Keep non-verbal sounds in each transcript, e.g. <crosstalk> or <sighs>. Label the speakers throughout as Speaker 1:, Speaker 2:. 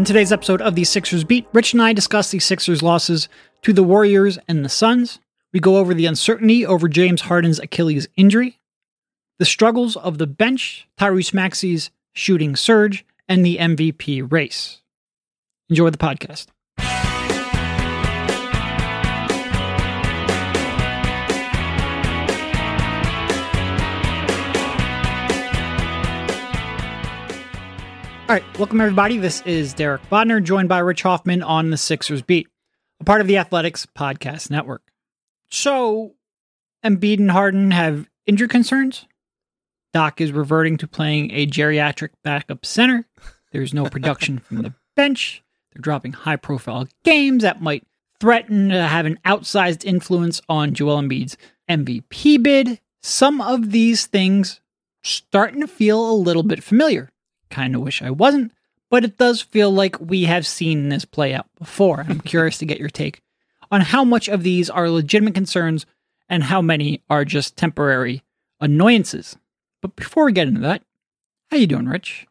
Speaker 1: In today's episode of the Sixers Beat, Rich and I discuss the Sixers' losses to the Warriors and the Suns. We go over the uncertainty over James Harden's Achilles injury, the struggles of the bench, Tyrese Maxey's shooting surge, and the MVP race. Enjoy the podcast. All right, welcome everybody. This is Derek Bodner, joined by Rich Hoffman on the Sixers Beat, a part of the Athletics Podcast Network. So, Embiid and Harden have injury concerns. Doc is reverting to playing a geriatric backup center. There's no production from the <laughs> bench. They're dropping high profile games that might threaten to have an outsized influence on Joel Embiid's MVP bid. Some of these things starting to feel a little bit familiar. Kind of wish I wasn't, but it does feel like we have seen this play out before. I'm <laughs> curious to get your take on how much of these are legitimate concerns and how many are just temporary annoyances. But before we get into that, how you doing, Rich?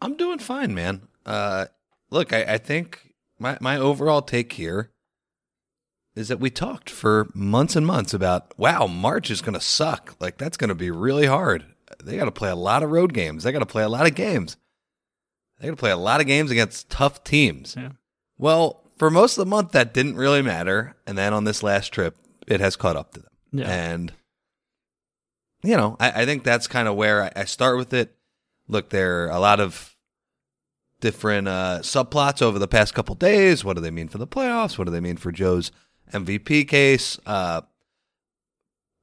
Speaker 2: I'm doing fine, man. Uh, look, I, I think my my overall take here is that we talked for months and months about wow, March is going to suck. Like that's going to be really hard they got to play a lot of road games. They got to play a lot of games. They got to play a lot of games against tough teams. Yeah. Well, for most of the month, that didn't really matter. And then on this last trip, it has caught up to them. Yeah. And, you know, I, I think that's kind of where I, I, start with it. Look, there are a lot of different uh, subplots over the past couple days. What do they mean for the playoffs? What do they mean for Joe's MVP case? Uh,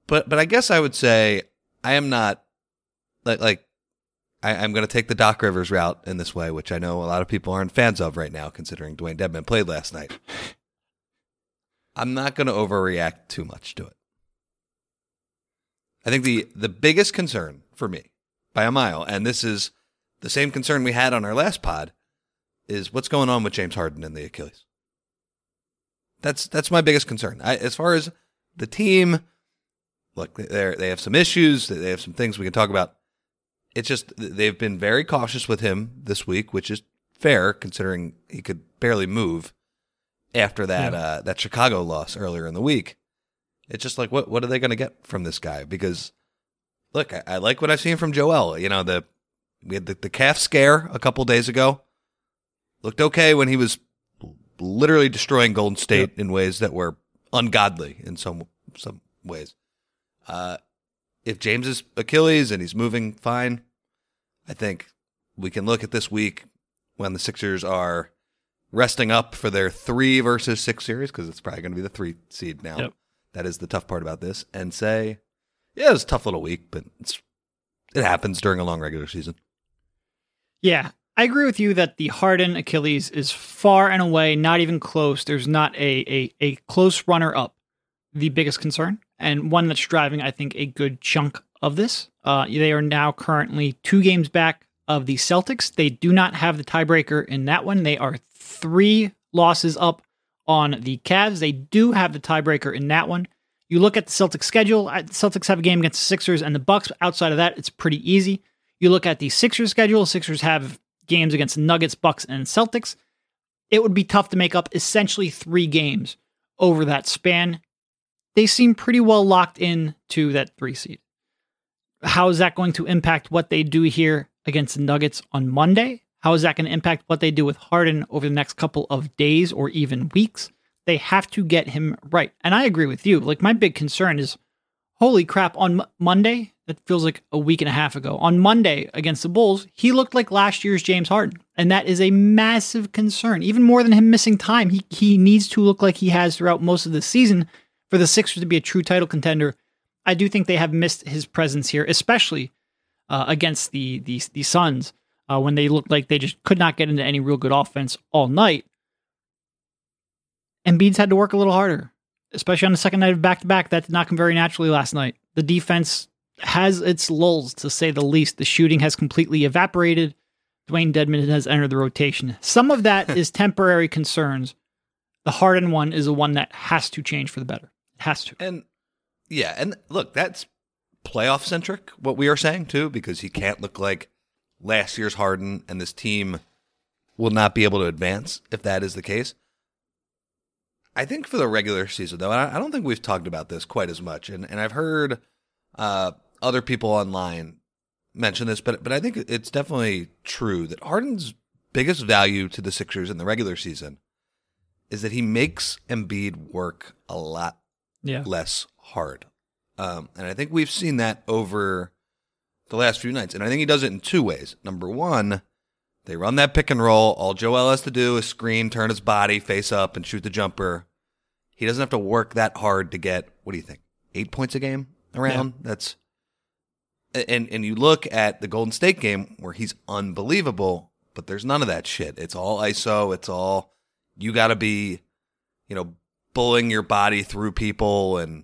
Speaker 2: but but I guess I would say I am not like like I, am going to take the Doc Rivers route in this way, which I know a lot of people aren't fans of right now, considering Dewayne Dedmon played last night. <laughs> I'm not going to overreact too much to it. I think the the biggest concern for me by a mile, and this is the same concern we had on our last pod, is what's going on with James Harden and the Achilles. That's that's my biggest concern. I, as far as the team, look, they they have some issues. They have some things we can talk about it's just they've been very cautious with him this week, which is fair considering he could barely move after that yeah. uh, that Chicago loss earlier in the week. It's just like what what are they going to get from this guy? Because look, I, I, like what I've seen from Joel. You know the we had the, the calf scare a couple days ago. Looked okay when he was literally destroying Golden State in ways that were ungodly in some some ways. Uh, if James is Achilles and he's moving fine, I think we can look at this week when the Sixers are resting up for their three versus six series because it's probably going to be the three seed now. Yep. That is the tough part about this, and say, yeah, it was a tough little week, but it's it happens during a long regular season.
Speaker 1: Yeah, I agree with you that the Harden Achilles is far and away not even close. There's not a a, a close runner up. The biggest concern and one that's driving, I think, a good chunk of this. Uh, they are now currently two games back of the Celtics. They do not have the tiebreaker in that one. They are three losses up on the Cavs. They do have the tiebreaker in that one. You look at the Celtics schedule. Uh, Celtics have a game against the Sixers and the Bucks. Outside of that, it's pretty easy. You look at the Sixers schedule. Sixers have games against Nuggets, Bucks, and Celtics. It would be tough to make up essentially three games over that span they seem pretty well locked in to that three seed. How is that going to impact what they do here against the Nuggets on Monday? How is that going to impact what they do with Harden over the next couple of days or even weeks? They have to get him right. And I agree with you. Like, my big concern is holy crap, on M- Monday, that feels like a week and a half ago. On Monday against the Bulls, he looked like last year's James Harden. And that is a massive concern. Even more than him missing time, he, he needs to look like he has throughout most of the season for the Sixers to be a true title contender, I do think they have missed his presence here, especially uh, against the the the Suns uh, when they looked like they just could not get into any real good offense all night. Embiid's had to work a little harder, especially on the second night of back to back. That did not come very naturally last night. The defense has its lulls, to say the least. The shooting has completely evaporated. Dewayne Dedmon has entered the rotation. Some of that <laughs> is temporary concerns. The Harden one is the one that has to change for the better. Has to.
Speaker 2: And yeah, and look, that's playoff centric, what we are saying too, because he can't look like last year's Harden and this team will not be able to advance if that is the case. I think for the regular season, though, I don't think we've talked about this quite as much, and and I've heard uh, other people online mention this, but but I think it's definitely true that Harden's biggest value to the Sixers in the regular season is that he makes Embiid work a lot
Speaker 1: Yeah.
Speaker 2: less hard. Um, and I think we've seen that over the last few nights. And I think he does it in two ways. Number one, they run that pick and roll. All Joel has to do is screen, turn his body face up, and shoot the jumper. He doesn't have to work that hard to get, what do you think, eight points a game around? That's. And, and you look at the Golden State game where he's unbelievable, but there's none of that shit. It's all ISO. It's all, you got to be, you know, bullying your body through people and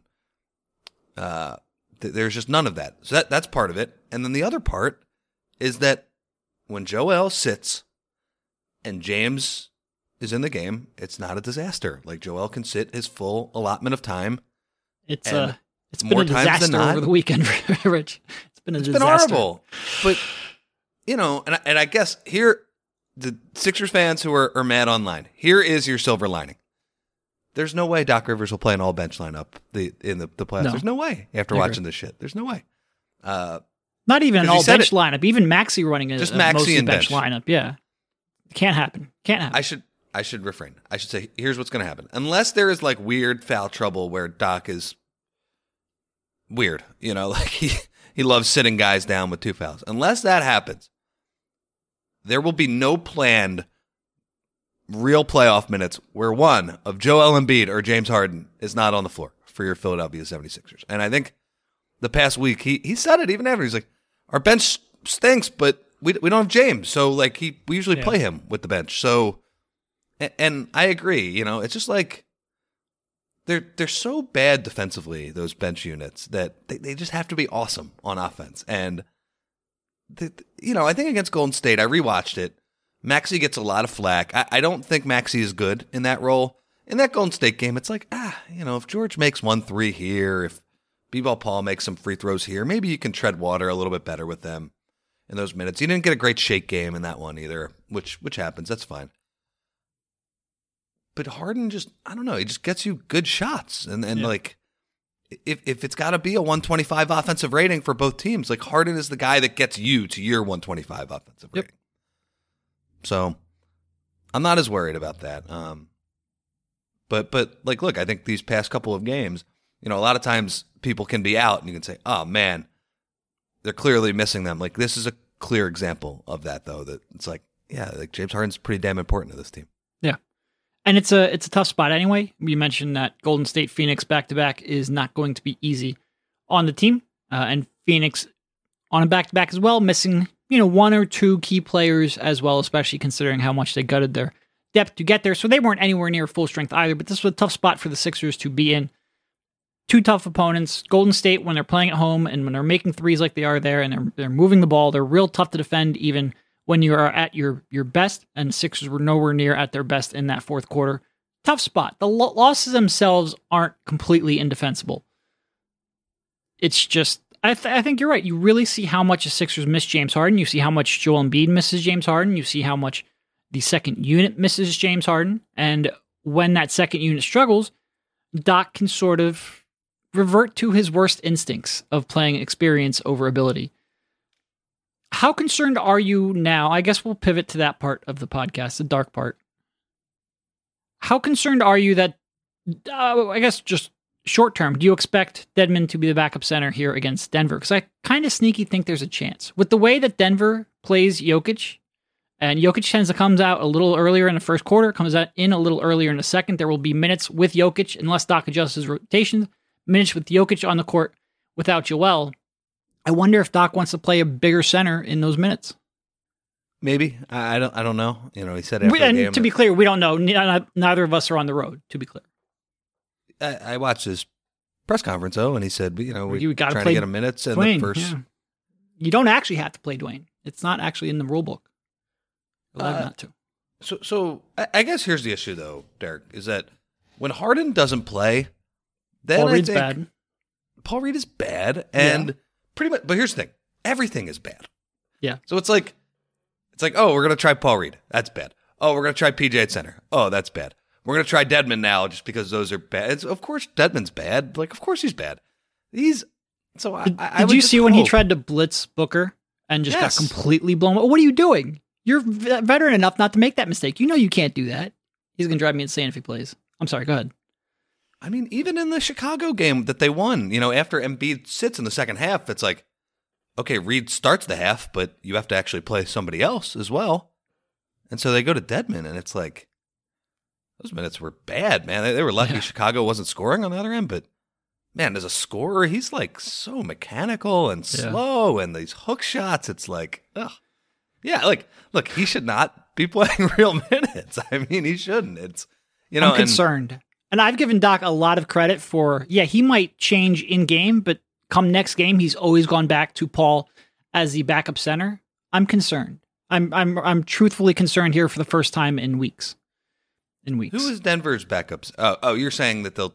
Speaker 2: uh, th- there's just none of that. So that that's part of it. And then the other part is that when Joel sits and James is in the game, it's not a disaster. Like Joel can sit his full allotment of time.
Speaker 1: It's
Speaker 2: And
Speaker 1: uh it's been a disaster
Speaker 2: not-
Speaker 1: over the weekend, <laughs> Rich. It's been a
Speaker 2: It's
Speaker 1: disaster.
Speaker 2: been horrible. But you know, and I, and I guess here the Sixers fans who are, are mad online, here is your silver lining. There's no way Doc Rivers will play an all bench lineup the in the, the playoffs.
Speaker 1: No.
Speaker 2: There's no way after
Speaker 1: agree.
Speaker 2: watching this shit. There's no way. Uh,
Speaker 1: Not even an all bench
Speaker 2: it.
Speaker 1: lineup. Even Maxey running a,
Speaker 2: Just
Speaker 1: a
Speaker 2: Maxey
Speaker 1: mostly
Speaker 2: and
Speaker 1: bench,
Speaker 2: bench.
Speaker 1: lineup. Yeah, can't happen. Can't happen.
Speaker 2: I should I should refrain. I should say here's what's going to happen. Unless there is like weird foul trouble where Doc is weird, you know, <laughs> like he he loves sitting guys down with two fouls. Unless that happens, there will be no planned real playoff minutes where one of Joel Embiid or James Harden is not on the floor for your Philadelphia 76ers. And I think the past week he he said it even after he's like our bench stinks, but we we don't have James. So like he we usually
Speaker 1: Yeah.
Speaker 2: play him with the bench. So a- and I agree, you know, it's just like they're they're so bad defensively those bench units that they, they just have to be awesome on offense. And the, you know, I think against Golden State, I rewatched it. Maxey gets a lot of flack. I, I don't think Maxey is good in that role. In that Golden State game, it's like ah, you know, if George makes one three here, if B-ball Paul makes some free throws here, maybe you can tread water a little bit better with them in those minutes. He didn't get a great shake game in that one either, which which happens. That's fine. But Harden just I don't know, he just gets you good shots. And and
Speaker 1: Yeah.
Speaker 2: like if if it's gotta be a 125 offensive rating for both teams, like Harden is the guy that gets you to your 125 offensive
Speaker 1: Yep.
Speaker 2: rating. So I'm not as worried about that. Um but but like look, I think these past couple of games, you know, a lot of times people can be out and you can say, "Oh man, they're clearly missing them." Like this is a clear example of that though that it's like, yeah, like James Harden's pretty damn important to this team. Yeah.
Speaker 1: And it's a it's a tough spot anyway. You mentioned that Golden State Phoenix back to back is not going to be easy on the team, uh, and Phoenix on a back to back as well, missing you know one or two key players as well, especially considering how much they gutted their depth to get there. So they weren't anywhere near full strength either. But this was a tough spot for the Sixers to be in. Two tough opponents. Golden State when they're playing at home and when they're making threes like they are there, and they're they're moving the ball, they're real tough to defend even when you are at your your best, and Sixers were nowhere near at their best in that fourth quarter. Tough spot. The lo- losses themselves aren't completely indefensible. It's just, I, th- I think you're right. You really see how much the Sixers miss James Harden. You see how much Joel Embiid misses James Harden. You see how much the second unit misses James Harden. And when that second unit struggles, Doc can sort of revert to his worst instincts of playing experience over ability. How concerned are you now? I guess we'll pivot to that part of the podcast, the dark part. How concerned are you that, uh, I guess just short term, do you expect Dedmon to be the backup center here against Denver? Because I kind of sneaky think there's a chance. With the way that Denver plays Jokic, and Jokic tends to comes out a little earlier in the first quarter, comes out in a little earlier in the second. There will be minutes with Jokic, unless Doc adjusts his rotations, minutes with Jokic on the court without Joel. I wonder if Doc wants to play a bigger center in those minutes.
Speaker 2: Maybe I, don't. I don't know. You know, he said after
Speaker 1: We- and to be clear, we don't know. Neither of us are on the road. To be clear,
Speaker 2: I, I watched his press conference though, and he said, you know,
Speaker 1: gotta
Speaker 2: trying to get him minutes in
Speaker 1: Dewayne,
Speaker 2: the first.
Speaker 1: yeah. you don't actually have to play Dewayne. It's not actually in the rule book. You're allowed
Speaker 2: Uh,
Speaker 1: not to.
Speaker 2: So, so I, I guess here's the issue though, Derek, is that when Harden doesn't play, then
Speaker 1: Paul
Speaker 2: I
Speaker 1: Reed's
Speaker 2: think
Speaker 1: bad.
Speaker 2: Paul Reed is bad, and pretty much. But here's the thing: everything is bad.
Speaker 1: Yeah.
Speaker 2: So it's like, it's like, oh, we're gonna try Paul Reed. That's bad. Oh, we're gonna try PJ at center. Oh, that's bad. We're gonna try Dedmon now just because those are bad. It's, of course, Dedmon's bad. Like, of course he's bad. He's so. I,
Speaker 1: Did,
Speaker 2: I,
Speaker 1: did you see when he tried to blitz Booker and just
Speaker 2: Yes.
Speaker 1: got completely blown? What are you doing? You're v- veteran enough not to make that mistake. You know you can't do that. He's gonna drive me insane if he plays. I'm sorry. Go ahead.
Speaker 2: I mean, even in the Chicago game that they won, you know, after Embiid sits in the second half, it's like, okay, Reed starts the half, but you have to actually play somebody else as well. And so they go to Dedmon, and it's like, those minutes were bad, man. They, they were lucky
Speaker 1: Yeah.
Speaker 2: Chicago wasn't scoring on the other end, but man, as a scorer, he's like so mechanical and
Speaker 1: Yeah.
Speaker 2: slow, and these hook shots, it's like, ugh. Yeah, like, look, he should not be <laughs> playing real minutes. I mean, he shouldn't. It's, you know,
Speaker 1: I'm
Speaker 2: and-
Speaker 1: concerned. And I've given Doc a lot of credit for, yeah, he might change in game, but come next game, he's always gone back to Paul as the backup center. I'm concerned. I'm I'm I'm truthfully concerned here for the first time in weeks. In weeks.
Speaker 2: Who is Denver's backups? Oh, oh, you're saying that they'll,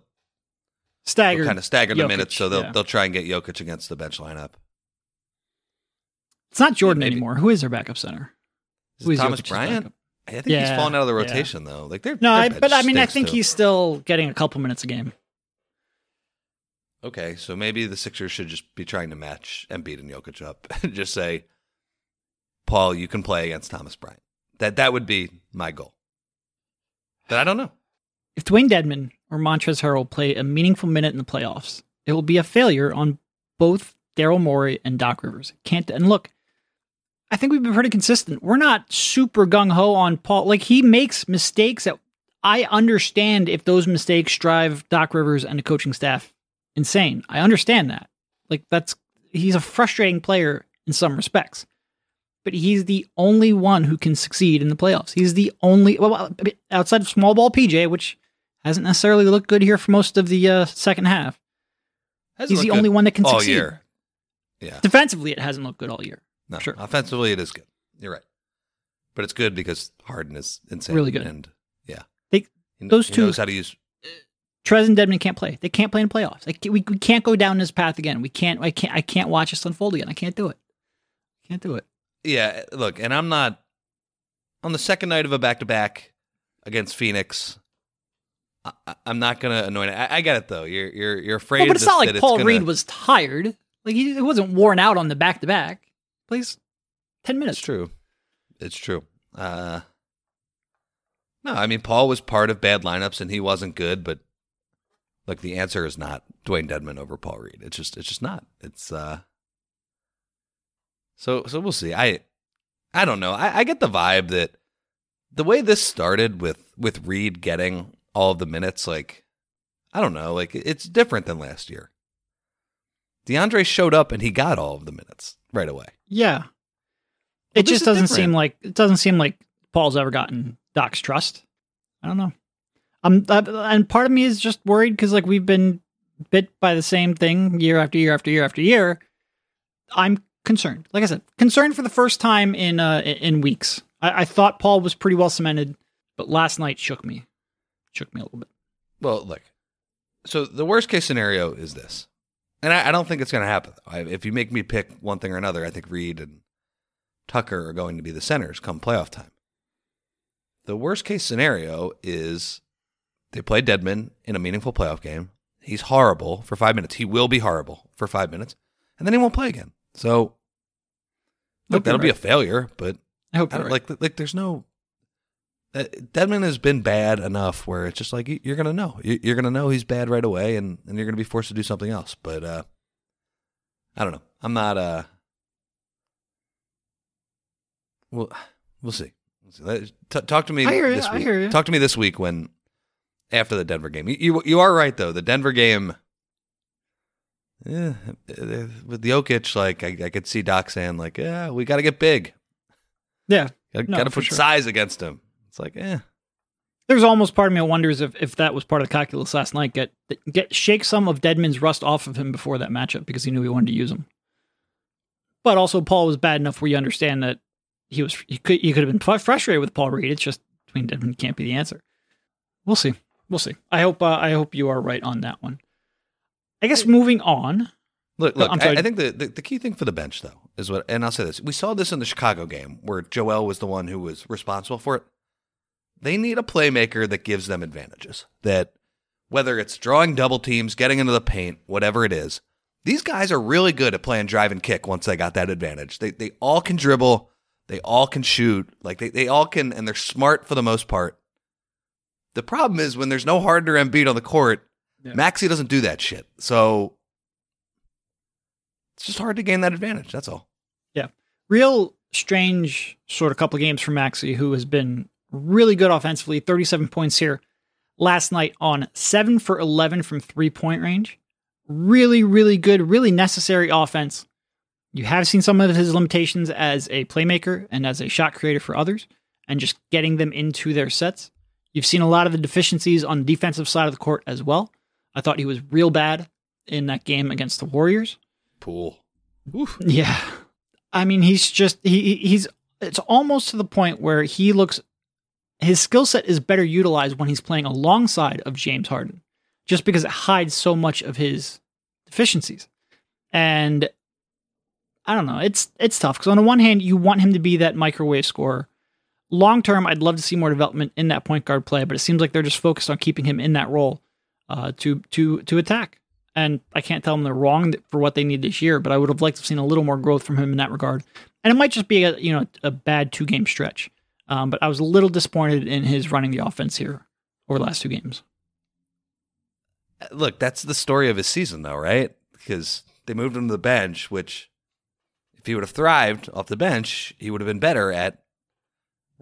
Speaker 2: they'll kind of stagger the minutes, so they'll
Speaker 1: yeah.
Speaker 2: they'll try and get Jokic against the bench lineup.
Speaker 1: It's not Jordan
Speaker 2: maybe.
Speaker 1: anymore. Who is their backup center?
Speaker 2: Is
Speaker 1: Who is
Speaker 2: Thomas
Speaker 1: Jokic's
Speaker 2: Bryant?
Speaker 1: backup?
Speaker 2: I think he's fallen out of the
Speaker 1: yeah.
Speaker 2: rotation though. Like they're
Speaker 1: No, I, but I mean, I think
Speaker 2: too.
Speaker 1: he's still getting a couple minutes a game.
Speaker 2: okay. So maybe the Sixers should just be trying to match Embiid and Jokic up <laughs> and just say, Paul, you can play against Thomas Bryant. That that would be my goal. But I don't know.
Speaker 1: If Dewayne Dedmon or Montrezl Harrell play a meaningful minute in the playoffs, it will be a failure on both Daryl Morey and Doc Rivers. Can't and look, I think we've been pretty consistent. We're not super gung ho on Paul. Like he makes mistakes that I understand if those mistakes drive Doc Rivers and the coaching staff insane. I understand that. Like that's he's a frustrating player in some respects. But he's the only one who can succeed in the playoffs. He's the only well outside of small ball PJ, which hasn't necessarily looked good here for most of the uh, second half.
Speaker 2: Hasn't
Speaker 1: He's the only one that can
Speaker 2: all
Speaker 1: succeed.
Speaker 2: year. Yeah.
Speaker 1: Defensively, it hasn't looked good all year.
Speaker 2: No,
Speaker 1: Sure.
Speaker 2: offensively it is good. You're right. But it's good because Harden is insane.
Speaker 1: Really good.
Speaker 2: And yeah.
Speaker 1: They- those
Speaker 2: he
Speaker 1: two-
Speaker 2: knows how to use
Speaker 1: Trez and Dedmon can't play. They can't play in playoffs. Like, we, we can't go down this path again. We can't. I can't. I can't watch this unfold again. I can't do it. Can't do it.
Speaker 2: Yeah, look, and I'm not on the second night of a back to back against Phoenix. I, I'm not gonna annoy. I, I get it though. You're you're you're afraid.
Speaker 1: Well, but it's
Speaker 2: that-
Speaker 1: not like Paul
Speaker 2: gonna-
Speaker 1: Reed was tired. Like he, he wasn't worn out on the back to back. Please, ten minutes.
Speaker 2: It's true. It's true. Uh, no, I mean Paul was part of bad lineups and he wasn't good, but look, the answer is not Dewayne Dedmon over Paul Reed. It's just it's just not. It's uh. So so we'll see. I I don't know. I, I get the vibe that the way this started with with Reed getting all the minutes, like I don't know, like it's different than last year. DeAndre showed up and he got all of the minutes right away.
Speaker 1: Yeah.
Speaker 2: Well,
Speaker 1: It just doesn't
Speaker 2: different.
Speaker 1: seem like it doesn't seem like Paul's ever gotten Doc's trust. I don't know. Um, and part of me is just worried because like we've been bit by the same thing year after year after year after year. I'm concerned. Like I said, concerned for the first time in uh in weeks. I, I thought Paul was pretty well cemented, but last night shook me, shook me a little bit.
Speaker 2: Well, look. So the worst case scenario is this, and I, I don't think it's going to happen. I, if you make me pick one thing or another, I think Reed and Tucker are going to be the centers come playoff time. The worst case scenario is they play Dedmon in a meaningful playoff game. He's horrible for five minutes. He will be horrible for five minutes, and then he won't play again. So, look, that'll
Speaker 1: you're
Speaker 2: be a failure, but
Speaker 1: I hope
Speaker 2: I
Speaker 1: right.
Speaker 2: like like there's no uh, Dedmon has been bad enough where it's just like you- you're gonna know. You- you're gonna know he's bad right away and, and you're gonna be forced to do something else. But uh I don't know. I'm not uh well we'll see, we'll see. T- talk to me
Speaker 1: I hear you,
Speaker 2: this
Speaker 1: I
Speaker 2: week.
Speaker 1: you.
Speaker 2: talk to me this week when after the Denver game. You you, you are right though. The Denver game yeah uh, with Jokic like I, I could see Doc saying like yeah we got to get big
Speaker 1: yeah.
Speaker 2: Got
Speaker 1: No,
Speaker 2: to put
Speaker 1: sure.
Speaker 2: size against him. It's like, eh.
Speaker 1: There's almost part of me that wonders if, if that was part of the calculus last night. Get get shake some of Dedmon's rust off of him before that matchup because he knew he wanted to use him. But also, Paul was bad enough where you understand that he was he could you could have been frustrated with Paul Reed. It's just between Dedmon can't be the answer. We'll see. We'll see. I hope uh, I hope you are right on that one. I guess moving on.
Speaker 2: Look,
Speaker 1: oh,
Speaker 2: look.
Speaker 1: I'm
Speaker 2: I. I think the, the the key thing for the bench though is what, and I'll say this: we saw this in the Chicago game where Joel was the one who was responsible for it. they need a playmaker that gives them advantages. That whether it's drawing double teams, getting into the paint, whatever it is, these guys are really good at playing drive and kick once they got that advantage. They they all can dribble, they all can shoot, like they, they all can and they're smart for the most part. The problem is when there's no Harden or Embiid on the court,
Speaker 1: Yeah.
Speaker 2: Maxey doesn't do that shit. So it's just hard to gain that advantage. That's all. Yeah.
Speaker 1: Real strange sort of couple of games for Maxey, who has been really good offensively. 37 points here last night on 7 for 11 from three point range. Really, really good, really necessary offense. You have seen some of his limitations as a playmaker and as a shot creator for others, and just getting them into their sets. You've seen a lot of the deficiencies on the defensive side of the court as well. I thought he was real bad in that game against the Warriors.
Speaker 2: Poole.
Speaker 1: Yeah. I mean, he's just he he- he's it's almost to the point where he looks his skill set is better utilized when he's playing alongside of James Harden, just because it hides so much of his deficiencies. And I don't know, it's it's tough because on the one hand, you want him to be that microwave scorer. Long term, I'd love to see more development in that point guard play, but it seems like they're just focused on keeping him in that role uh, to to to attack. And I can't tell them they're wrong for what they need this year, but I would have liked to have seen a little more growth from him in that regard. And it might just be a you know a bad two game stretch. Um, but I was a little disappointed in his running the offense here over the last two games.
Speaker 2: Look, that's the story of his season, though, right? Because they moved him to the bench, which, if he would have thrived off the bench, he would have been better at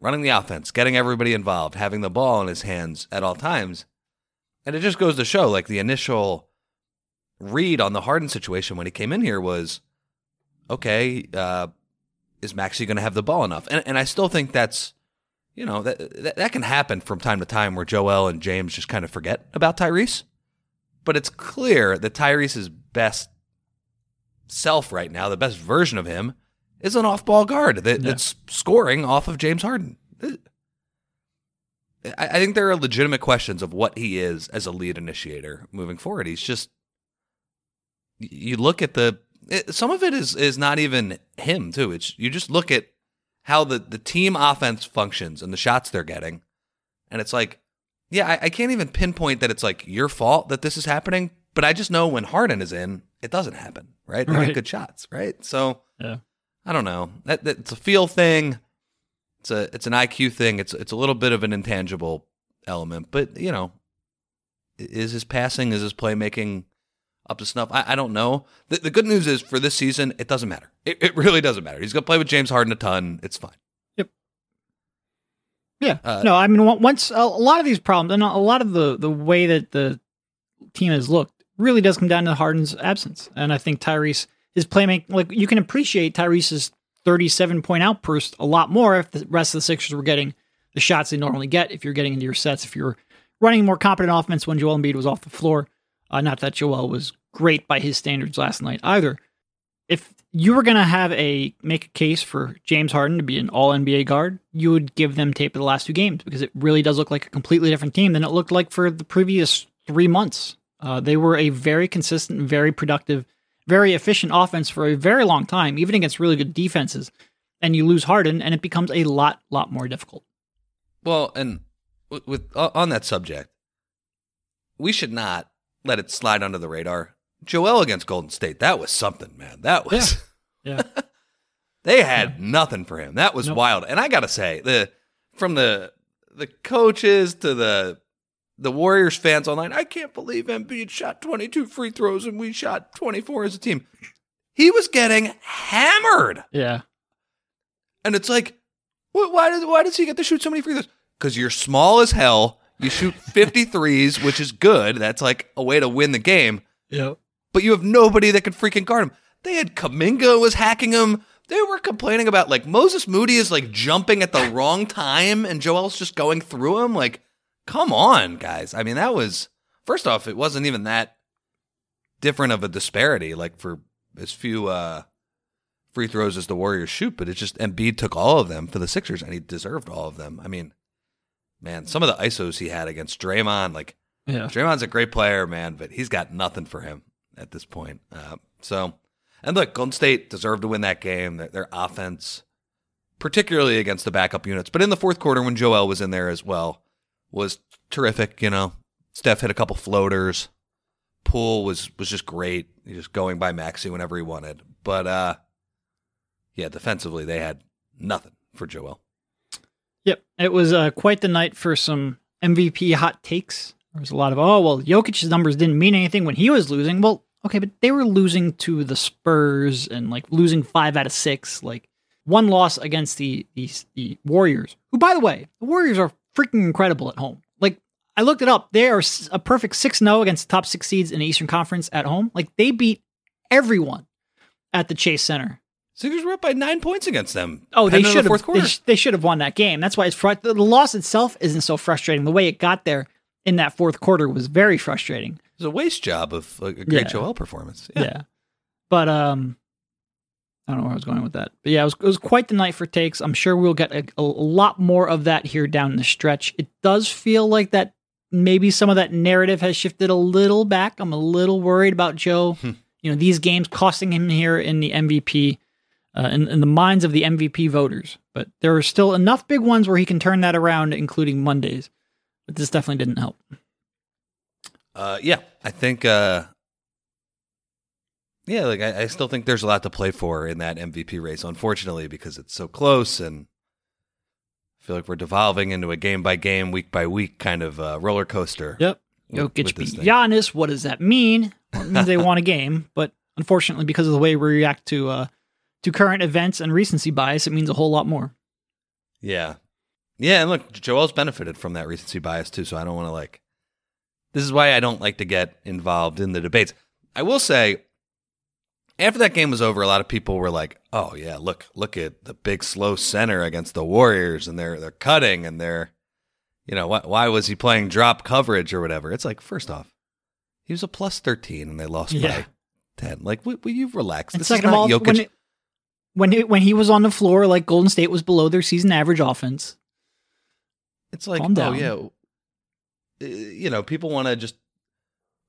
Speaker 2: running the offense, getting everybody involved, having the ball in his hands at all times. And it just goes to show, like, the initial read on the Harden situation when he came in here was, okay, uh, is Maxey going to have the ball enough? And, and I still think that's, you know, that, that that can happen from time to time where Joel and James just kind of forget about Tyrese but it's clear that Tyrese's best self right now, the best version of him, is an off-ball guard that,
Speaker 1: Yeah.
Speaker 2: that's scoring off of James Harden. I, I think there are legitimate questions of what he is as a lead initiator moving forward. He's just you look at the it, some of it is is not even him too. It's you just look at how the the team offense functions and the shots they're getting, and it's like yeah, I, I can't even pinpoint that it's like your fault that this is happening, but I just know when Harden is in, it doesn't happen, right? They
Speaker 1: Right.
Speaker 2: get good shots, right? So
Speaker 1: Yeah.
Speaker 2: I don't know. That, that it's a feel thing. It's a it's an IQ thing. It's it's a little bit of an intangible element, but you know, is his passing, is his playmaking up to snuff? I, I don't know. The, the good news is for this season, it doesn't matter. It, it really doesn't matter. He's gonna play with James Harden a ton. It's fine. Yep.
Speaker 1: Yeah.
Speaker 2: Uh,
Speaker 1: no, I mean, once a, a lot of these problems and a lot of the the way that the team has looked really does come down to Harden's absence. And I think Tyrese, his playmaking, like you can appreciate Tyrese's 37 point outburst a lot more if the rest of the Sixers were getting the shots they normally get. If you're getting into your sets, if you're running more competent offense when Joel Embiid was off the floor. Uh, not that Joel was great by his standards last night either. If you were going to have a make a case for James Harden to be an All NBA guard, you would give them tape of the last two games because it really does look like a completely different team than it looked like for the previous three months. Uh, they were a very consistent, very productive, very efficient offense for a very long time, even against really good defenses. And you lose Harden, and it becomes a lot, lot more difficult.
Speaker 2: Well, and with, with uh, on that subject, we should not let it slide under the radar. Joel against Golden State, that was something, man. That was
Speaker 1: Yeah. <laughs>
Speaker 2: they had nothing for him. That was
Speaker 1: Nope.
Speaker 2: wild. And I gotta say, the from the the coaches to the the Warriors fans online, I can't believe Embiid shot 22 free throws and we shot 24 as a team. He was getting hammered.
Speaker 1: Yeah.
Speaker 2: And it's like, wh- why does why does he get to shoot so many free throws? Because you're small as hell. You shoot <laughs> 53s, which is good. That's like a way to win the game.
Speaker 1: Yeah.
Speaker 2: But you have nobody that could freaking guard him. They had Kuminga was hacking him. They were complaining about like Moses Moody is like jumping at the <laughs> wrong time and Joel's just going through him. Like, come on, guys. I mean, that was first off, it wasn't even that different of a disparity, like for as few uh free throws as the Warriors shoot, but it just Embiid took all of them for the Sixers and he deserved all of them. I mean, man, some of the ISOs he had against Draymond, like
Speaker 1: Yeah.
Speaker 2: Draymond's a great player, man, but he's got nothing for him at this point. Uh, so, and look, Golden State deserved to win that game. Their, their offense particularly against the backup units. But in the fourth quarter, when Joel was in there as well, was terrific. You know, Steph hit a couple floaters. Poole was was just great. He just going by Maxey whenever he wanted. But uh, yeah, defensively they had nothing for Joel.
Speaker 1: Yep, it was uh, quite the night for some MVP hot takes. There was a lot of oh well, Jokic's numbers didn't mean anything when he was losing. Well, okay, but they were losing to the Spurs and like losing five out of six. Like one loss against the the, the Warriors, who by the way, the Warriors are freaking incredible at home. Like I looked it up, they are a perfect six 0 against the top six seeds in the Eastern Conference at home. Like they beat everyone at the Chase Center.
Speaker 2: Sixers were up by nine points against them.
Speaker 1: Oh, they should have. They, sh- they, should have won that game. That's why it's fr- the loss itself isn't so frustrating. The way it got there in that fourth quarter was very frustrating.
Speaker 2: It was a waste job of a, great yeah. Joel performance.
Speaker 1: Yeah. yeah. but um, I don't know where I was going with that. But yeah, it was, it was quite the night for takes. I'm sure we'll get a, a lot more of that here down the stretch. It does feel like that maybe some of that narrative has shifted a little back. I'm a little worried about Joe. Hmm. you know, these games costing him here in the MVP uh, in, in the minds of the MVP voters. But there are still enough big ones where he can turn that around, including Mondays. But this definitely didn't help.
Speaker 2: Uh, yeah, I think. Uh, yeah, like I, I, still think there's a lot to play for in that MVP race. Unfortunately, because it's so close, and I feel like we're devolving into a game by game, week by week kind of uh, roller coaster.
Speaker 1: Yep. Jokic beat Giannis. What does that mean? Well, it means they <laughs> won a game, but unfortunately, because of the way we react to uh, to current events and recency bias, it means a whole lot more.
Speaker 2: Yeah. Yeah, and look, Joel's benefited from that recency bias too, so I don't want to like this is why I don't like to get involved in the debates. I will say after that game was over, a lot of people were like, "Oh yeah, look, look at the big slow center against the Warriors, and they're they're cutting, and they're, you know, why, why was he playing drop coverage or whatever?" It's like, first off, he was a plus thirteen, and they lost yeah. by ten. Like, will, will you relax?
Speaker 1: And this second is not of all, Jokic. When it, when he, when he was on the floor, like Golden State was below their season average offense.
Speaker 2: It's like, oh yeah, uh, you know, people want to just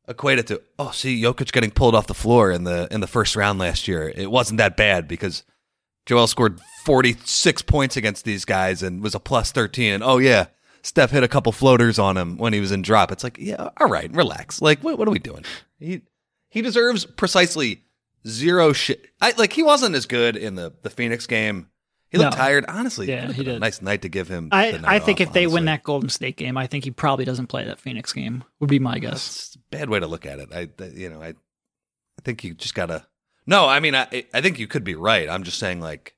Speaker 2: equate it to, oh, see, Jokic getting pulled off the floor in the in the first round last year. It wasn't that bad because Joel scored forty six points against these guys and was a plus thirteen. And oh yeah, Steph hit a couple floaters on him when he was in drop. It's like, yeah, all right, relax. Like, what, what are we doing? He he deserves precisely zero shit. I like he wasn't as good in the the Phoenix game. He looked no. tired. Honestly,
Speaker 1: yeah, he did.
Speaker 2: nice night to give him.
Speaker 1: I I think
Speaker 2: off,
Speaker 1: if they
Speaker 2: honestly.
Speaker 1: win that Golden State game, I think he probably doesn't play that Phoenix game. Would be my guess.
Speaker 2: That's bad way to look at it. I you know I I think you just gotta. No, I mean I I think you could be right. I'm just saying like,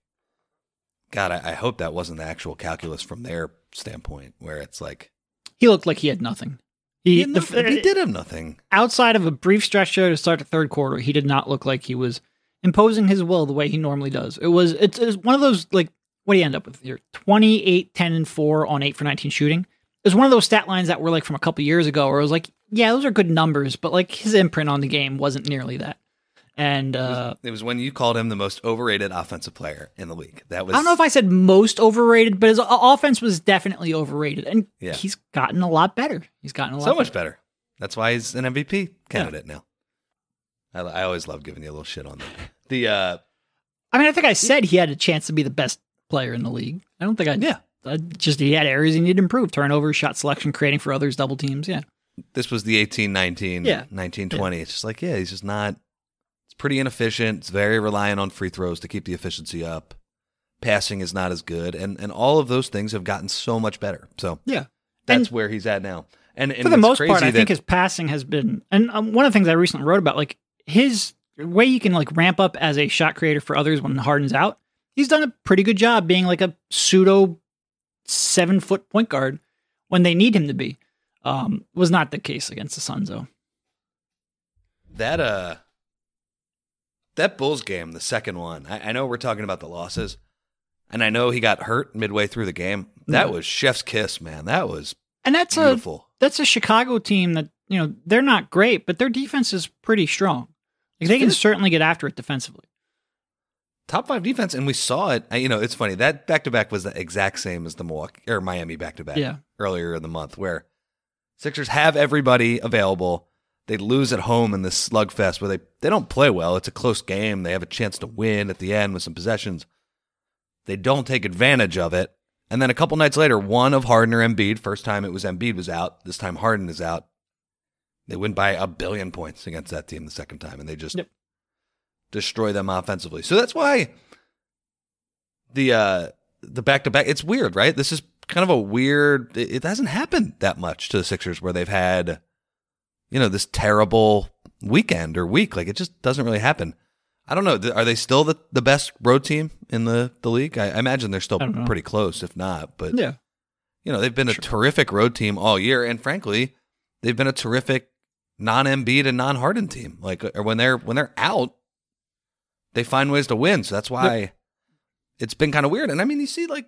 Speaker 2: God, I, I hope that wasn't the actual calculus from their standpoint, where it's like
Speaker 1: he looked like he had nothing.
Speaker 2: He, he, the, he uh, did have nothing
Speaker 1: outside of a brief stretch there to start the third quarter. He did not look like he was imposing his will the way he normally does. It was it's, it's one of those like what do you end up with here? 28, 10, and 4 on 8 for 19 shooting. It was one of those stat lines that were like from a couple years ago where it was like, yeah, those are good numbers, but like his imprint on the game wasn't nearly that. And uh,
Speaker 2: it, was, it was when you called him the most overrated offensive player in the league. That was
Speaker 1: I don't know if I said most overrated, but his offense was definitely overrated, and yeah. he's gotten a lot better. He's gotten a lot
Speaker 2: so much better. That's why he's an MVP candidate yeah. now. I, I always love giving you a little shit on that. The uh,
Speaker 1: I mean, I think I said he had a chance to be the best player in the league. I don't think I.
Speaker 2: Yeah.
Speaker 1: I just he had areas he needed to improve: turnover, shot selection, creating for others, double teams. Yeah.
Speaker 2: This was the eighteen nineteen, yeah. 19, 20. Yeah. It's just like, yeah, he's just not. It's pretty inefficient. It's very reliant on free throws to keep the efficiency up. Passing is not as good, and and all of those things have gotten so much better. So
Speaker 1: yeah,
Speaker 2: that's and where he's at now. And, and
Speaker 1: for the most part, I think his passing has been. And um, one of the things I recently wrote about, like his way you can like ramp up as a shot creator for others when Harden's out, he's done a pretty good job being like a pseudo seven foot point guard when they need him to be. Um, was not the case against the Suns though.
Speaker 2: That uh, that Bulls game, the second one. I, I know we're talking about the losses, and I know he got hurt midway through the game. That was chef's kiss, man. That was
Speaker 1: and that's beautiful. a that's a Chicago team that you know they're not great, but their defense is pretty strong. Like they can certainly get after it defensively.
Speaker 2: Top five defense, and we saw it. You know, it's funny that back to back was the exact same as the Milwaukee or Miami back to back.
Speaker 1: Yeah.
Speaker 2: earlier in the month, where Sixers have everybody available. They lose at home in this slugfest where they they don't play well. It's a close game. They have a chance to win at the end with some possessions. They don't take advantage of it. And then a couple nights later, one of Harden or Embiid, first time it was Embiid was out, this time Harden is out. They win by a billion points against that team the second time, and they just
Speaker 1: Yep.
Speaker 2: destroy them offensively. So that's why the uh the back to back it's weird, right? This is kind of a weird it, hasn't happened that much to the Sixers where they've had you know, this terrible weekend or week. Like it just doesn't really happen. I don't know. Are they still the, the best road team in the, the league? I, I imagine they're still
Speaker 1: I don't know.
Speaker 2: pretty close, if not. But
Speaker 1: Yeah.
Speaker 2: you know, they've been a terrific road team all year, and frankly, they've been a terrific non Embiid and non Harden team. Like, or when they're when they're out, they find ways to win. So that's why it's been kind of weird. And I mean, you see, like,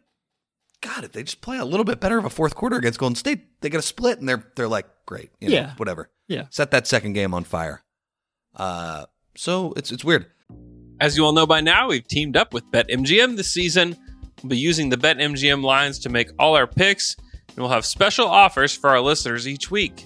Speaker 2: God, if they just play a little bit better of a fourth quarter against Golden State, they get a split, and they're they're like, great, you know,
Speaker 1: Yeah.
Speaker 2: whatever,
Speaker 1: Yeah.
Speaker 2: set that second game on fire. Uh, so it's it's weird.
Speaker 3: As you all know by now, we've teamed up with BetMGM this season. We'll be using the BetMGM lines to make all our picks, and we'll have special offers for our listeners each week.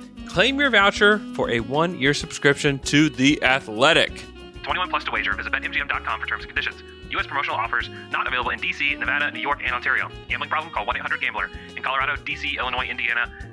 Speaker 3: Claim your voucher for a one year subscription to The Athletic.
Speaker 4: 21 plus to wager. Visit BetMGM.com for terms and conditions. U.S. promotional offers not available in D.C., Nevada, New York, and Ontario. Gambling problem? Call 1-800-GAMBLER. In Colorado, D.C., Illinois, Indiana,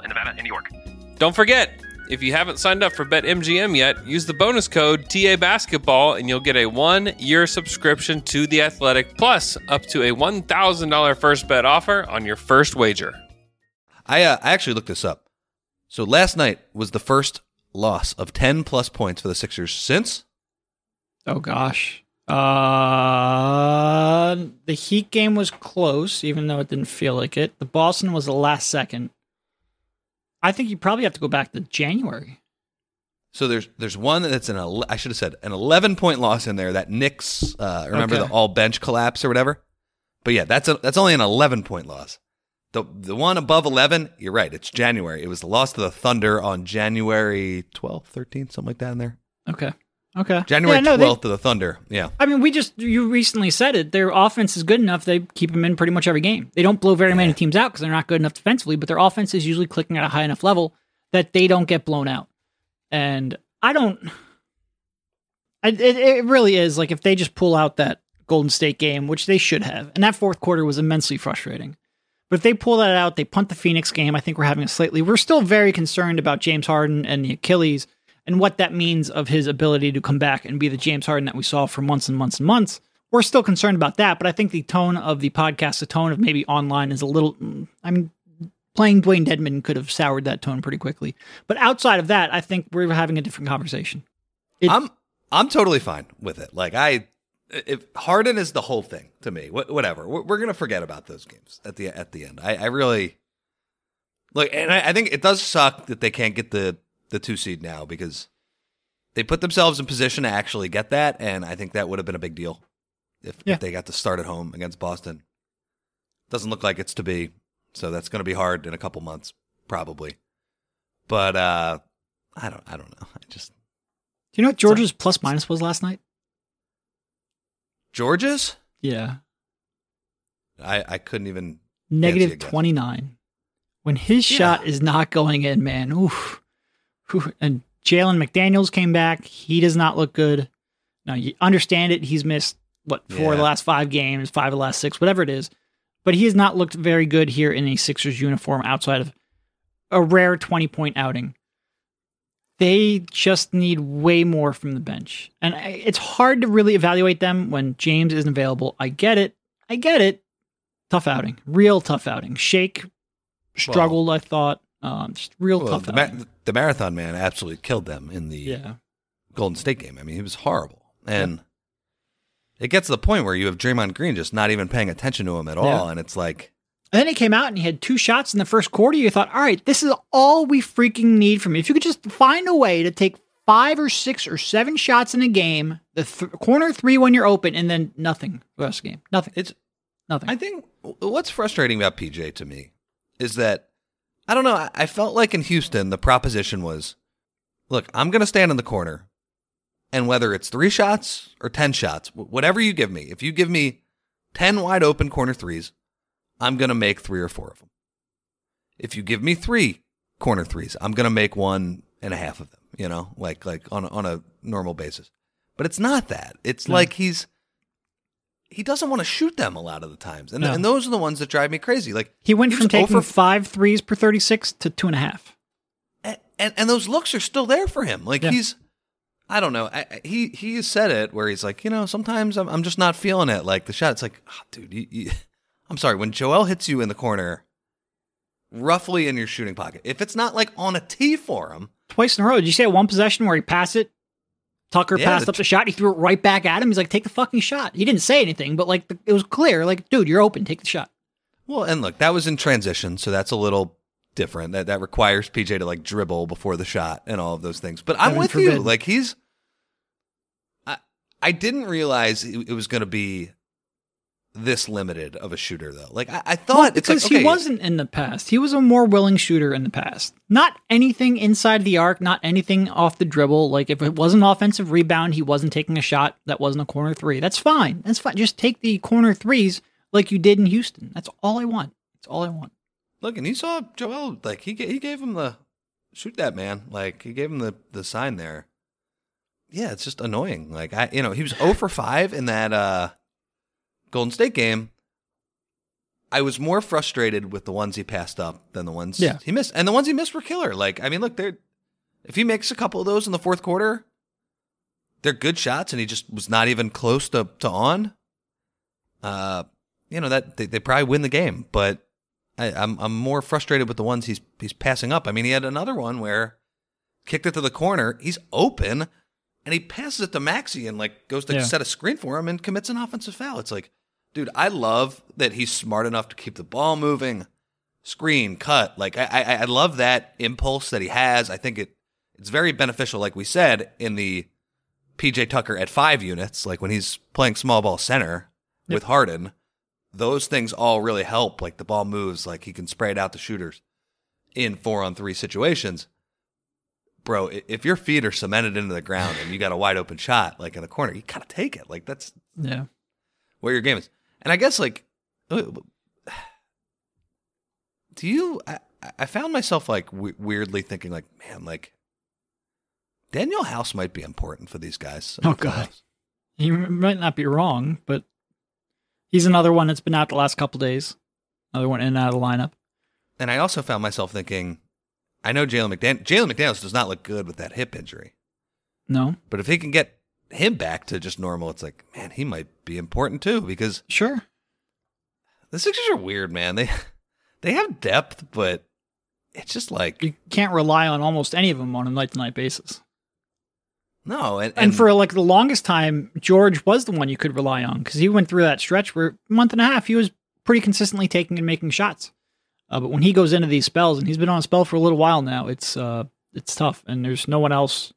Speaker 4: in Nevada and New York.
Speaker 3: Don't forget, if you haven't signed up for BetMGM yet, use the bonus code TA Basketball and you'll get a one year subscription to The Athletic, plus up to a $1,000 first bet offer on your first wager.
Speaker 2: I uh, I actually looked this up. So last night was the first loss of ten plus points for the Sixers since
Speaker 1: Oh gosh. Uh the Heat game was close, even though it didn't feel like it. The Boston was the last second. I think you probably have to go back to January.
Speaker 2: So there's there's one that's an ele- I should have said an 11 point loss in there that Knicks uh, remember
Speaker 1: Okay.
Speaker 2: the all bench collapse or whatever. But yeah, that's a, that's only an 11 point loss. The the one above 11, you're right, it's January. It was the loss to the Thunder on January 12th, 13th, something like that in there.
Speaker 1: Okay. Okay.
Speaker 2: January
Speaker 1: Yeah, no, they-
Speaker 2: 12th to the Thunder. Yeah.
Speaker 1: I mean, we just you recently said it. Their offense is good enough; they keep them in pretty much every game. They don't blow very many teams out because they're not good enough defensively, but their offense is usually clicking at a high enough level that they don't get blown out. And I don't. I, it, it really is like if they just pull out that Golden State game, which they should have, and that fourth quarter was immensely frustrating. But if they pull that out, they punt the Phoenix game. I think we're having a slightly. We're still very concerned about James Harden and the Achilles and what that means of his ability to come back and be the James Harden that we saw for months and months and months. We're still concerned about that, but I think the tone of the podcast, the tone of maybe online is a little. Mm, I mean, playing Dewayne Dedmon could have soured that tone pretty quickly. But outside of that, I think we're having a different conversation. It-
Speaker 2: I'm I'm totally fine with it. Like I, if Harden is the whole thing to me, wh- whatever. We're, we're gonna forget about those games at the at the end. I, I really look, and I, I think it does suck that they can't get the the two seed now because they put themselves in position to actually get that, and I think that would have been a big deal if,
Speaker 1: Yeah.
Speaker 2: if they got to start at home against Boston. Doesn't look like it's to be, so that's going to be hard in a couple months probably. But uh I don't I don't know. I just
Speaker 1: Do you know what Georgia's plus minus was last night?
Speaker 2: Georgia's
Speaker 1: Yeah.
Speaker 2: I, I couldn't even.
Speaker 1: Negative
Speaker 2: guess.
Speaker 1: 29. When his
Speaker 2: Yeah.
Speaker 1: shot is not going in, man. Oof. And Jalen McDaniels came back. He does not look good. Now, you understand it. He's missed, what, four of the last five games, five of the last six, whatever it is. But he has not looked very good here in a Sixers uniform outside of a rare 20 point outing. They just need way more from the bench. And it's hard to really evaluate them when James isn't available. I get it. I get it. tough outing, real tough outing. Shake struggled, I thought. Um, just real
Speaker 2: Well,
Speaker 1: tough
Speaker 2: the, ma-
Speaker 1: outing.
Speaker 2: The marathon man absolutely killed them in the
Speaker 1: yeah,
Speaker 2: Golden State game. I mean, he was horrible. And it gets to the point where you have Draymond Green just not even paying attention to him at all.
Speaker 1: Yeah.
Speaker 2: And it's like,
Speaker 1: And then he came out and he had two shots in the first quarter. You thought, all right, this is all we freaking need from you. If you could just find a way to take five or six or seven shots in a game, the th- corner three when you're open, and then nothing the rest of the game. Nothing.
Speaker 2: it's,
Speaker 1: Nothing.
Speaker 2: I think what's frustrating about PJ to me is that, I don't know, I, felt like in Houston, the proposition was look, I'm going to stand in the corner. And whether it's three shots or 10 shots, whatever you give me, if you give me 10 wide open corner threes, I'm going to make three or four of them. If you give me three corner threes, I'm going to make one and a half of them, you know, like, like on, a- on a normal basis. But it's not that. It's
Speaker 1: No.
Speaker 2: like he's, he doesn't want to shoot them a lot of the times. And,
Speaker 1: No.
Speaker 2: and those are the ones that drive me crazy. Like
Speaker 1: he went
Speaker 2: he
Speaker 1: from taking
Speaker 2: over-
Speaker 1: five threes per 36 to two and a half.
Speaker 2: and, and and those looks are still there for him. Like
Speaker 1: Yeah.
Speaker 2: he's, I don't know. I, he he has said it where he's like, you know, sometimes I'm I'm just not feeling it. Like the shot, it's like, ah, dude, you, you, <laughs> I'm sorry. When Joel hits you in the corner, roughly in your shooting pocket, if it's not like on a tee for him,
Speaker 1: Twice in a row. Did you see that one possession where he passed it? Tucker
Speaker 2: Yeah,
Speaker 1: passed up the shot. He threw it right back at him. He's like, take the fucking shot. He didn't say anything, but like the, it was clear. Like, dude, you're open. Take the shot.
Speaker 2: well, and look, that was in transition, so that's a little different. That that requires PJ to like dribble before the shot and all of those things. But I'm
Speaker 1: Heaven
Speaker 2: with you. Like he's, I I didn't realize it, it was going to be this limited of a shooter though. Like I, I thought
Speaker 1: Well,
Speaker 2: it's
Speaker 1: because
Speaker 2: like, okay,
Speaker 1: he wasn't in the past. He was a more willing shooter in the past. Not anything inside the arc, not anything off the dribble. Like if it was an offensive rebound, he wasn't taking a shot that wasn't a corner three. That's fine. That's fine. Just take the corner threes like you did in Houston. That's all I want. That's all I want.
Speaker 2: Look, and you saw Joel like he he gave him the shoot that man. Like he gave him the the sign there. Yeah, it's just annoying. Like I you know, he was 0 for 5 in that uh Golden State game. I was more frustrated with the ones he passed up than the ones
Speaker 1: Yeah.
Speaker 2: he missed. And the ones he missed were killer. Like I mean, look, they're if he makes a couple of those in the fourth quarter, they're good shots and he just was not even close to to on. Uh you know that they, they probably win the game, but I, I'm I'm more frustrated with the ones he's he's passing up. I mean, he had another one where kicked it to the corner. He's open, and he passes it to Maxey and like goes to
Speaker 1: Yeah.
Speaker 2: set a screen for him and commits an offensive foul. It's like, dude, I love that he's smart enough to keep the ball moving, screen, cut. Like I I, I love that impulse that he has. I think it it's very beneficial, like we said in the PJ Tucker at five units, like when he's playing small ball center
Speaker 1: Yep.
Speaker 2: with Harden those things all really help. Like the ball moves, like he can spray it out to shooters in four on three situations. Bro, if your feet are cemented into the ground and you got a wide open shot, like in the corner, you gotta take it. Like that's
Speaker 1: Yeah.
Speaker 2: where your game is. And I guess like, uh, do you? I, I found myself like w- weirdly thinking like, man, like Danuel House might be important for these guys.
Speaker 1: Oh, God. He m- might not be wrong, but he's another one that's been out the last couple days. Another one in and out of the lineup.
Speaker 2: And I also found myself thinking, I know Jalen McDan- Jalen McDaniels does not look good with that hip injury,
Speaker 1: No,
Speaker 2: but if he can get him back to just normal, it's like, man, he might be important too because
Speaker 1: sure.
Speaker 2: the Sixers are weird, man. They <laughs> they have depth, but it's just like
Speaker 1: You can't rely on almost any of them on a night to night basis.
Speaker 2: no, and,
Speaker 1: And, for like the longest time, George was the one you could rely on because he went through that stretch where a month and a half he was pretty consistently taking and making shots. Uh, but when he goes into these spells, and he's been on a spell for a little while now, it's uh, it's tough, and there's no one else.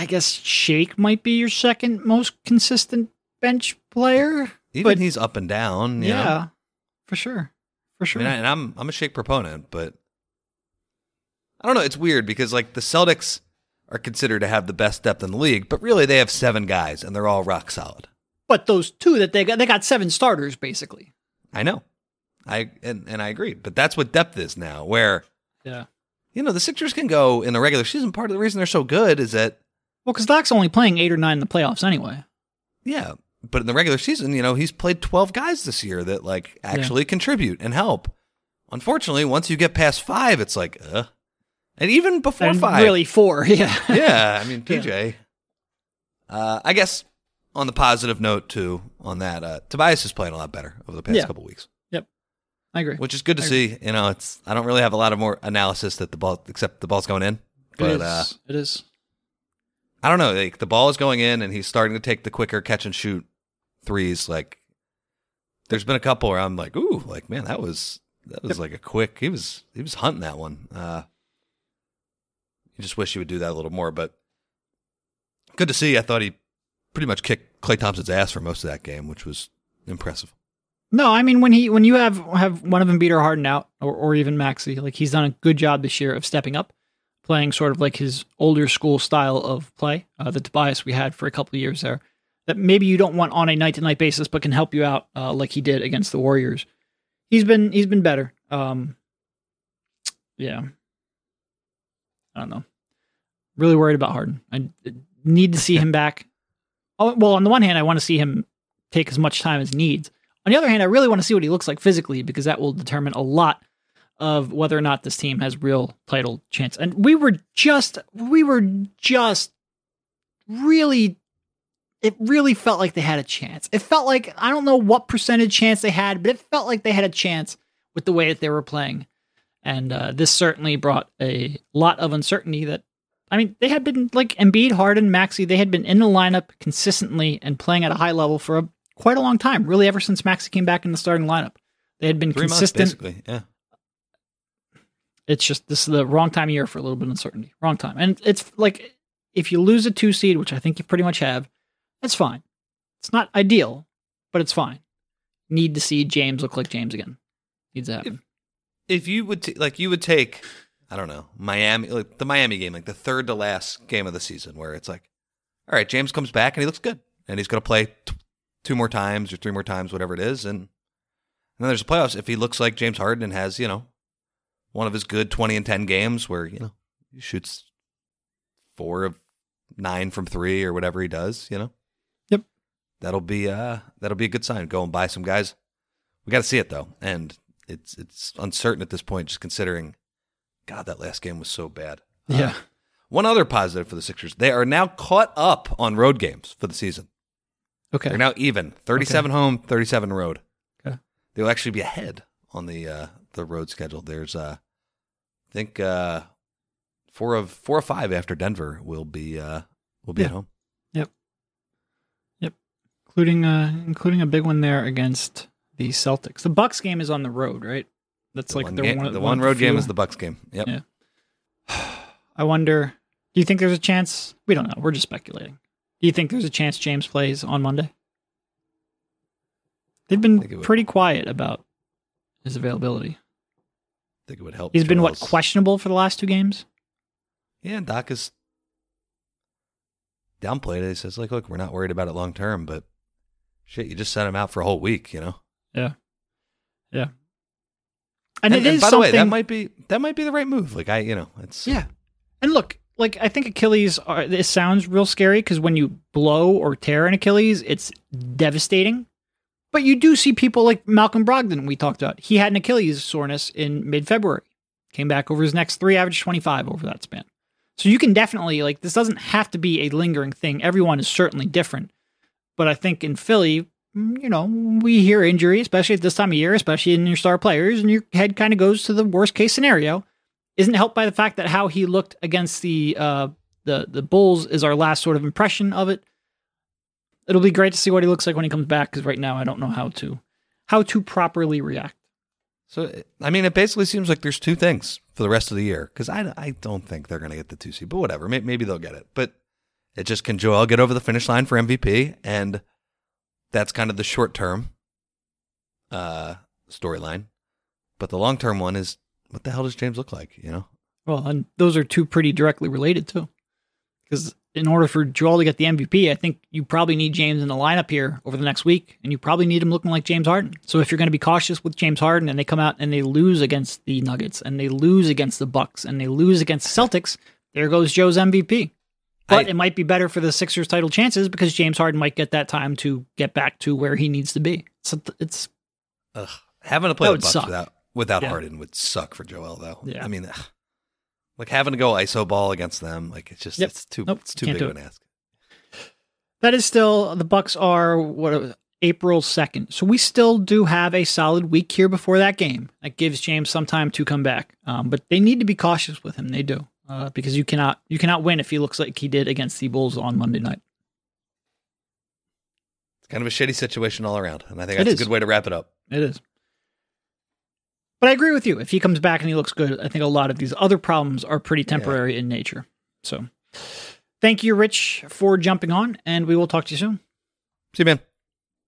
Speaker 1: I guess Shake might be your second most consistent bench player.
Speaker 2: even
Speaker 1: but-
Speaker 2: he's up and down. You
Speaker 1: yeah,
Speaker 2: know?
Speaker 1: for sure, for
Speaker 2: I
Speaker 1: sure.
Speaker 2: mean, I, and I'm I'm a Shake proponent, but I don't know. It's weird because like the Celtics are considered to have the best depth in the league, but really they have seven guys and they're all rock solid.
Speaker 1: but those two that they got, they got seven starters basically.
Speaker 2: I know. I and, and I agree. But that's what depth is now, where
Speaker 1: Yeah.
Speaker 2: you know the Sixers can go in the regular season. Part of the reason they're so good is that
Speaker 1: Well, because Doc's only playing eight or nine in the playoffs anyway.
Speaker 2: yeah, but in the regular season, you know, he's played twelve guys this year that like actually contribute and help. Unfortunately, once you get past five, it's like, uh, and even before
Speaker 1: and
Speaker 2: five,
Speaker 1: really four. <laughs> Yeah.
Speaker 2: yeah, I mean PJ. Uh, I guess on the positive note too, on that, uh, Tobias is playing a lot better over the past
Speaker 1: Yeah.
Speaker 2: couple weeks, Yep,
Speaker 1: I agree.
Speaker 2: which is good to see. You know, it's I don't really have a lot of more analysis that the ball, except the ball's going in. But
Speaker 1: it is.
Speaker 2: uh,
Speaker 1: it is.
Speaker 2: I don't know. Like the ball is going in, and he's starting to take the quicker catch and shoot threes. Like there's been a couple where I'm like, ooh, like man, that was that was like a quick. He was he was hunting that one. Uh, you just wish he would do that a little more, but good to see. I thought he pretty much kicked Klay Thompson's ass for most of that game, which was impressive.
Speaker 1: No, I mean when he when you have have one of them beat or Harden out, or or even Maxey, like he's done a good job this year of stepping up, playing sort of like his older school style of play, uh, the Tobias we had for a couple of years there, that maybe you don't want on a night to night basis, but can help you out uh, like he did against the Warriors. He's been he's been better. Um, yeah, I don't know. Really worried about Harden. I need to see him back. Oh, well, on the one hand, I want to see him take as much time as he needs. On the other hand, I really want to see what he looks like physically because that will determine a lot of whether or not this team has real title chance. And we were just we were just really it really felt like they had a chance. It felt like I don't know what percentage chance they had, but it felt like they had a chance with the way that they were playing. And uh, this certainly brought a lot of uncertainty that I mean, they had been like Embiid, Harden, Maxey, they had been in the lineup consistently and playing at a high level for a, quite a long time, really ever since Maxey came back in the starting lineup. They had been
Speaker 2: Three
Speaker 1: consistent.
Speaker 2: months, basically. Yeah.
Speaker 1: It's just this is the wrong time of year for a little bit of uncertainty. Wrong time. And it's like if you lose a two seed, which I think you pretty much have, that's fine. It's not ideal, but it's fine. Need to see James look like James again. Needs to happen.
Speaker 2: if you would t- like you would take i don't know miami like the miami game like the third to last game of the season where it's like all right james comes back and he looks good and he's going to play t- two more times or three more times whatever it is and, and then there's the playoffs if he looks like james harden and has you know one of his good 20 and 10 games where you know he shoots four of nine from three or whatever he does you know
Speaker 1: Yep.
Speaker 2: that'll be uh that'll be a good sign go and buy some guys we got to see it though and it's it's uncertain at this point just considering god that last game was so bad Uh,
Speaker 1: Yeah.
Speaker 2: one other positive for the Sixers they are now caught up on road games for the season
Speaker 1: Okay.
Speaker 2: they're now even 37 home 37 road
Speaker 1: Okay.
Speaker 2: they'll actually be ahead on the uh the road schedule there's uh i think uh four of four or five after denver will be uh will be at
Speaker 1: Yeah.
Speaker 2: home
Speaker 1: including uh including a big one there against the Celtics. The Bucks game is on the road, right? That's
Speaker 2: the
Speaker 1: like
Speaker 2: one,
Speaker 1: the
Speaker 2: ga-
Speaker 1: one,
Speaker 2: the
Speaker 1: one
Speaker 2: one road game is the bucks game yep
Speaker 1: Yeah. <sighs> I wonder. Do you think there's a chance? We don't know. We're just speculating. Do you think there's a chance James plays on Monday? They've been pretty quiet about his availability.
Speaker 2: I think it would help
Speaker 1: He's been what questionable for the last two games.
Speaker 2: Yeah, and Doc is downplayed it. He says, like, look, we're not worried about it long term, but shit, you just sent him out for a whole week, you know?
Speaker 1: Yeah, yeah. And,
Speaker 2: And,
Speaker 1: it
Speaker 2: and
Speaker 1: is
Speaker 2: by the way, that might be that might be the right move. Like I you know, it's
Speaker 1: Yeah. And look, like I think Achilles are it sounds real scary because when you blow or tear an Achilles, it's devastating. But you do see people like Malcolm Brogdon we talked about. He had an Achilles soreness in mid February. Came back over his next three, averaged 25 over that span. So you can definitely like this doesn't have to be a lingering thing. Everyone is certainly different. But I think in Philly, mm, you know, we hear injury, especially at this time of year, especially in your star players, and your head kind of goes to the worst case scenario isn't helped by the fact that how he looked against the uh, the the Bulls is our last sort of impression of it. It'll be great to see what he looks like when he comes back because right now I don't know how to how to properly react.
Speaker 2: so I mean, it basically seems like there's two things for the rest of the year because I, I don't think they're going to get the two seed, but whatever. Maybe, maybe they'll get it. But it just can Joel get over the finish line for MVP, and that's kind of the short term uh, storyline. But the long term one is what the hell does James look like? You know,
Speaker 1: Well, and those are two pretty directly related too, because in order for Joel to get the MVP, I think you probably need James in the lineup here over the next week, and you probably need him looking like James Harden. So if you're going to be cautious with James Harden, and they come out and they lose against the Nuggets, and they lose against the Bucks, and they lose against the Celtics, there goes Joe's MVP. But
Speaker 2: I-
Speaker 1: it might be better for the Sixers' title chances because James Harden might get that time to get back to where he needs to be. So it's
Speaker 2: Ugh. having to play the Bucks
Speaker 1: suck.
Speaker 2: without without
Speaker 1: Yeah.
Speaker 2: Harden would suck for Joel though.
Speaker 1: Yeah.
Speaker 2: I mean, ugh. Like having to go iso ball against them, like it's just
Speaker 1: Yep.
Speaker 2: it's too
Speaker 1: Nope,
Speaker 2: it's too big of an ask.
Speaker 1: That is still the Bucks are what April second, so we still do have a solid week here before that game. That gives James some time to come back, um, but they need to be cautious with him. They do uh, because you cannot you cannot win if he looks like he did against the Bulls on Monday night.
Speaker 2: It's kind of a shitty situation all around, and I think that's a good way to wrap it up.
Speaker 1: It is. But I agree with you. If he comes back and he looks good, I think a lot of these other problems are pretty temporary in nature. So, thank you, Rich, for jumping on, and we will talk to you soon.
Speaker 2: See you, man.